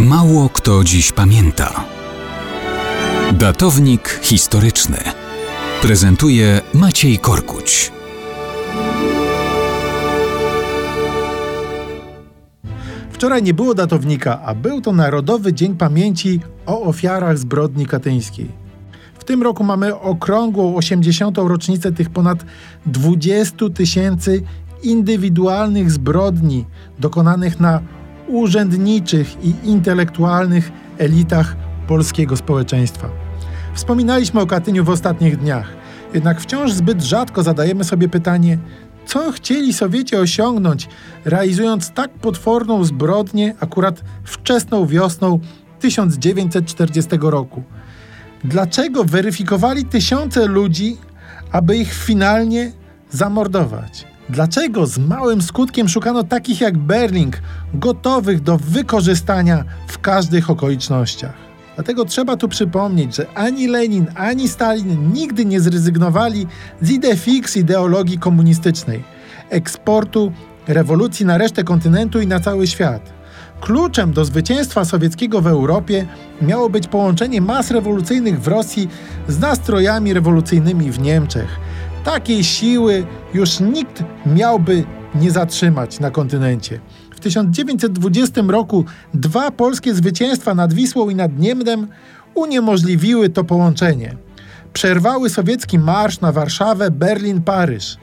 Mało kto dziś pamięta. Datownik historyczny prezentuje Maciej Korkuć. Wczoraj nie było datownika, a był to Narodowy Dzień Pamięci o ofiarach zbrodni katyńskiej. W tym roku mamy okrągłą 80. rocznicę tych ponad 20 tysięcy indywidualnych zbrodni dokonanych na urzędniczych i intelektualnych elitach polskiego społeczeństwa. Wspominaliśmy o Katyniu w ostatnich dniach, jednak wciąż zbyt rzadko zadajemy sobie pytanie, co chcieli Sowieci osiągnąć, realizując tak potworną zbrodnię akurat wczesną wiosną 1940 roku. Dlaczego weryfikowali tysiące ludzi, aby ich finalnie zamordować? Dlaczego z małym skutkiem szukano takich jak Berling, gotowych do wykorzystania w każdych okolicznościach? Dlatego trzeba tu przypomnieć, że ani Lenin, ani Stalin nigdy nie zrezygnowali z idei fix ideologii komunistycznej, eksportu rewolucji na resztę kontynentu i na cały świat. Kluczem do zwycięstwa sowieckiego w Europie miało być połączenie mas rewolucyjnych w Rosji z nastrojami rewolucyjnymi w Niemczech. Takiej siły już nikt miałby nie zatrzymać na kontynencie. W 1920 roku dwa polskie zwycięstwa nad Wisłą i nad Niemnem uniemożliwiły to połączenie. Przerwały sowiecki marsz na Warszawę, Berlin, Paryż.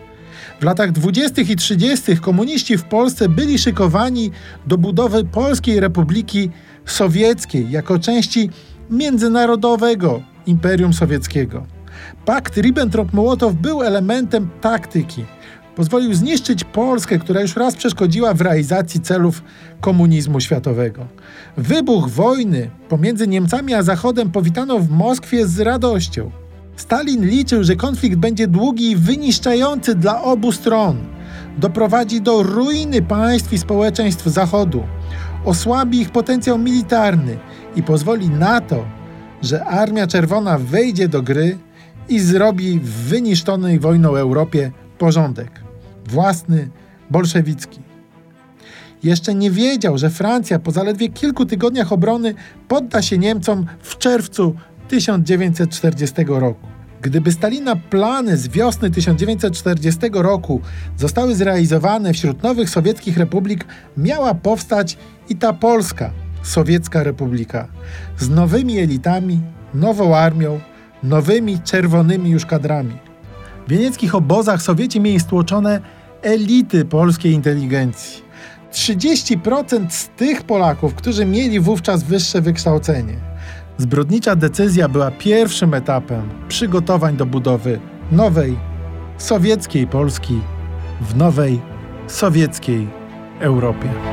W latach 20. i 30. komuniści w Polsce byli szykowani do budowy Polskiej Republiki Sowieckiej jako części międzynarodowego Imperium Sowieckiego. Pakt Ribbentrop-Mołotow był elementem taktyki. Pozwolił zniszczyć Polskę, która już raz przeszkodziła w realizacji celów komunizmu światowego. Wybuch wojny pomiędzy Niemcami a Zachodem powitano w Moskwie z radością. Stalin liczył, że konflikt będzie długi i wyniszczający dla obu stron. Doprowadzi do ruiny państw i społeczeństw Zachodu, osłabi ich potencjał militarny i pozwoli na to, że Armia Czerwona wejdzie do gry i zrobi w wyniszczonej wojną Europie porządek. Własny, bolszewicki. Jeszcze nie wiedział, że Francja po zaledwie kilku tygodniach obrony podda się Niemcom w czerwcu 1940 roku. Gdyby Stalina plany z wiosny 1940 roku zostały zrealizowane wśród nowych sowieckich republik, miała powstać i ta Polska, sowiecka republika, z nowymi elitami, nową armią, nowymi czerwonymi już kadrami. W wienieckich obozach Sowieci mieli stłoczone elity polskiej inteligencji. 30% z tych Polaków, którzy mieli wówczas wyższe wykształcenie. Zbrodnicza decyzja była pierwszym etapem przygotowań do budowy nowej, sowieckiej Polski w nowej, sowieckiej Europie.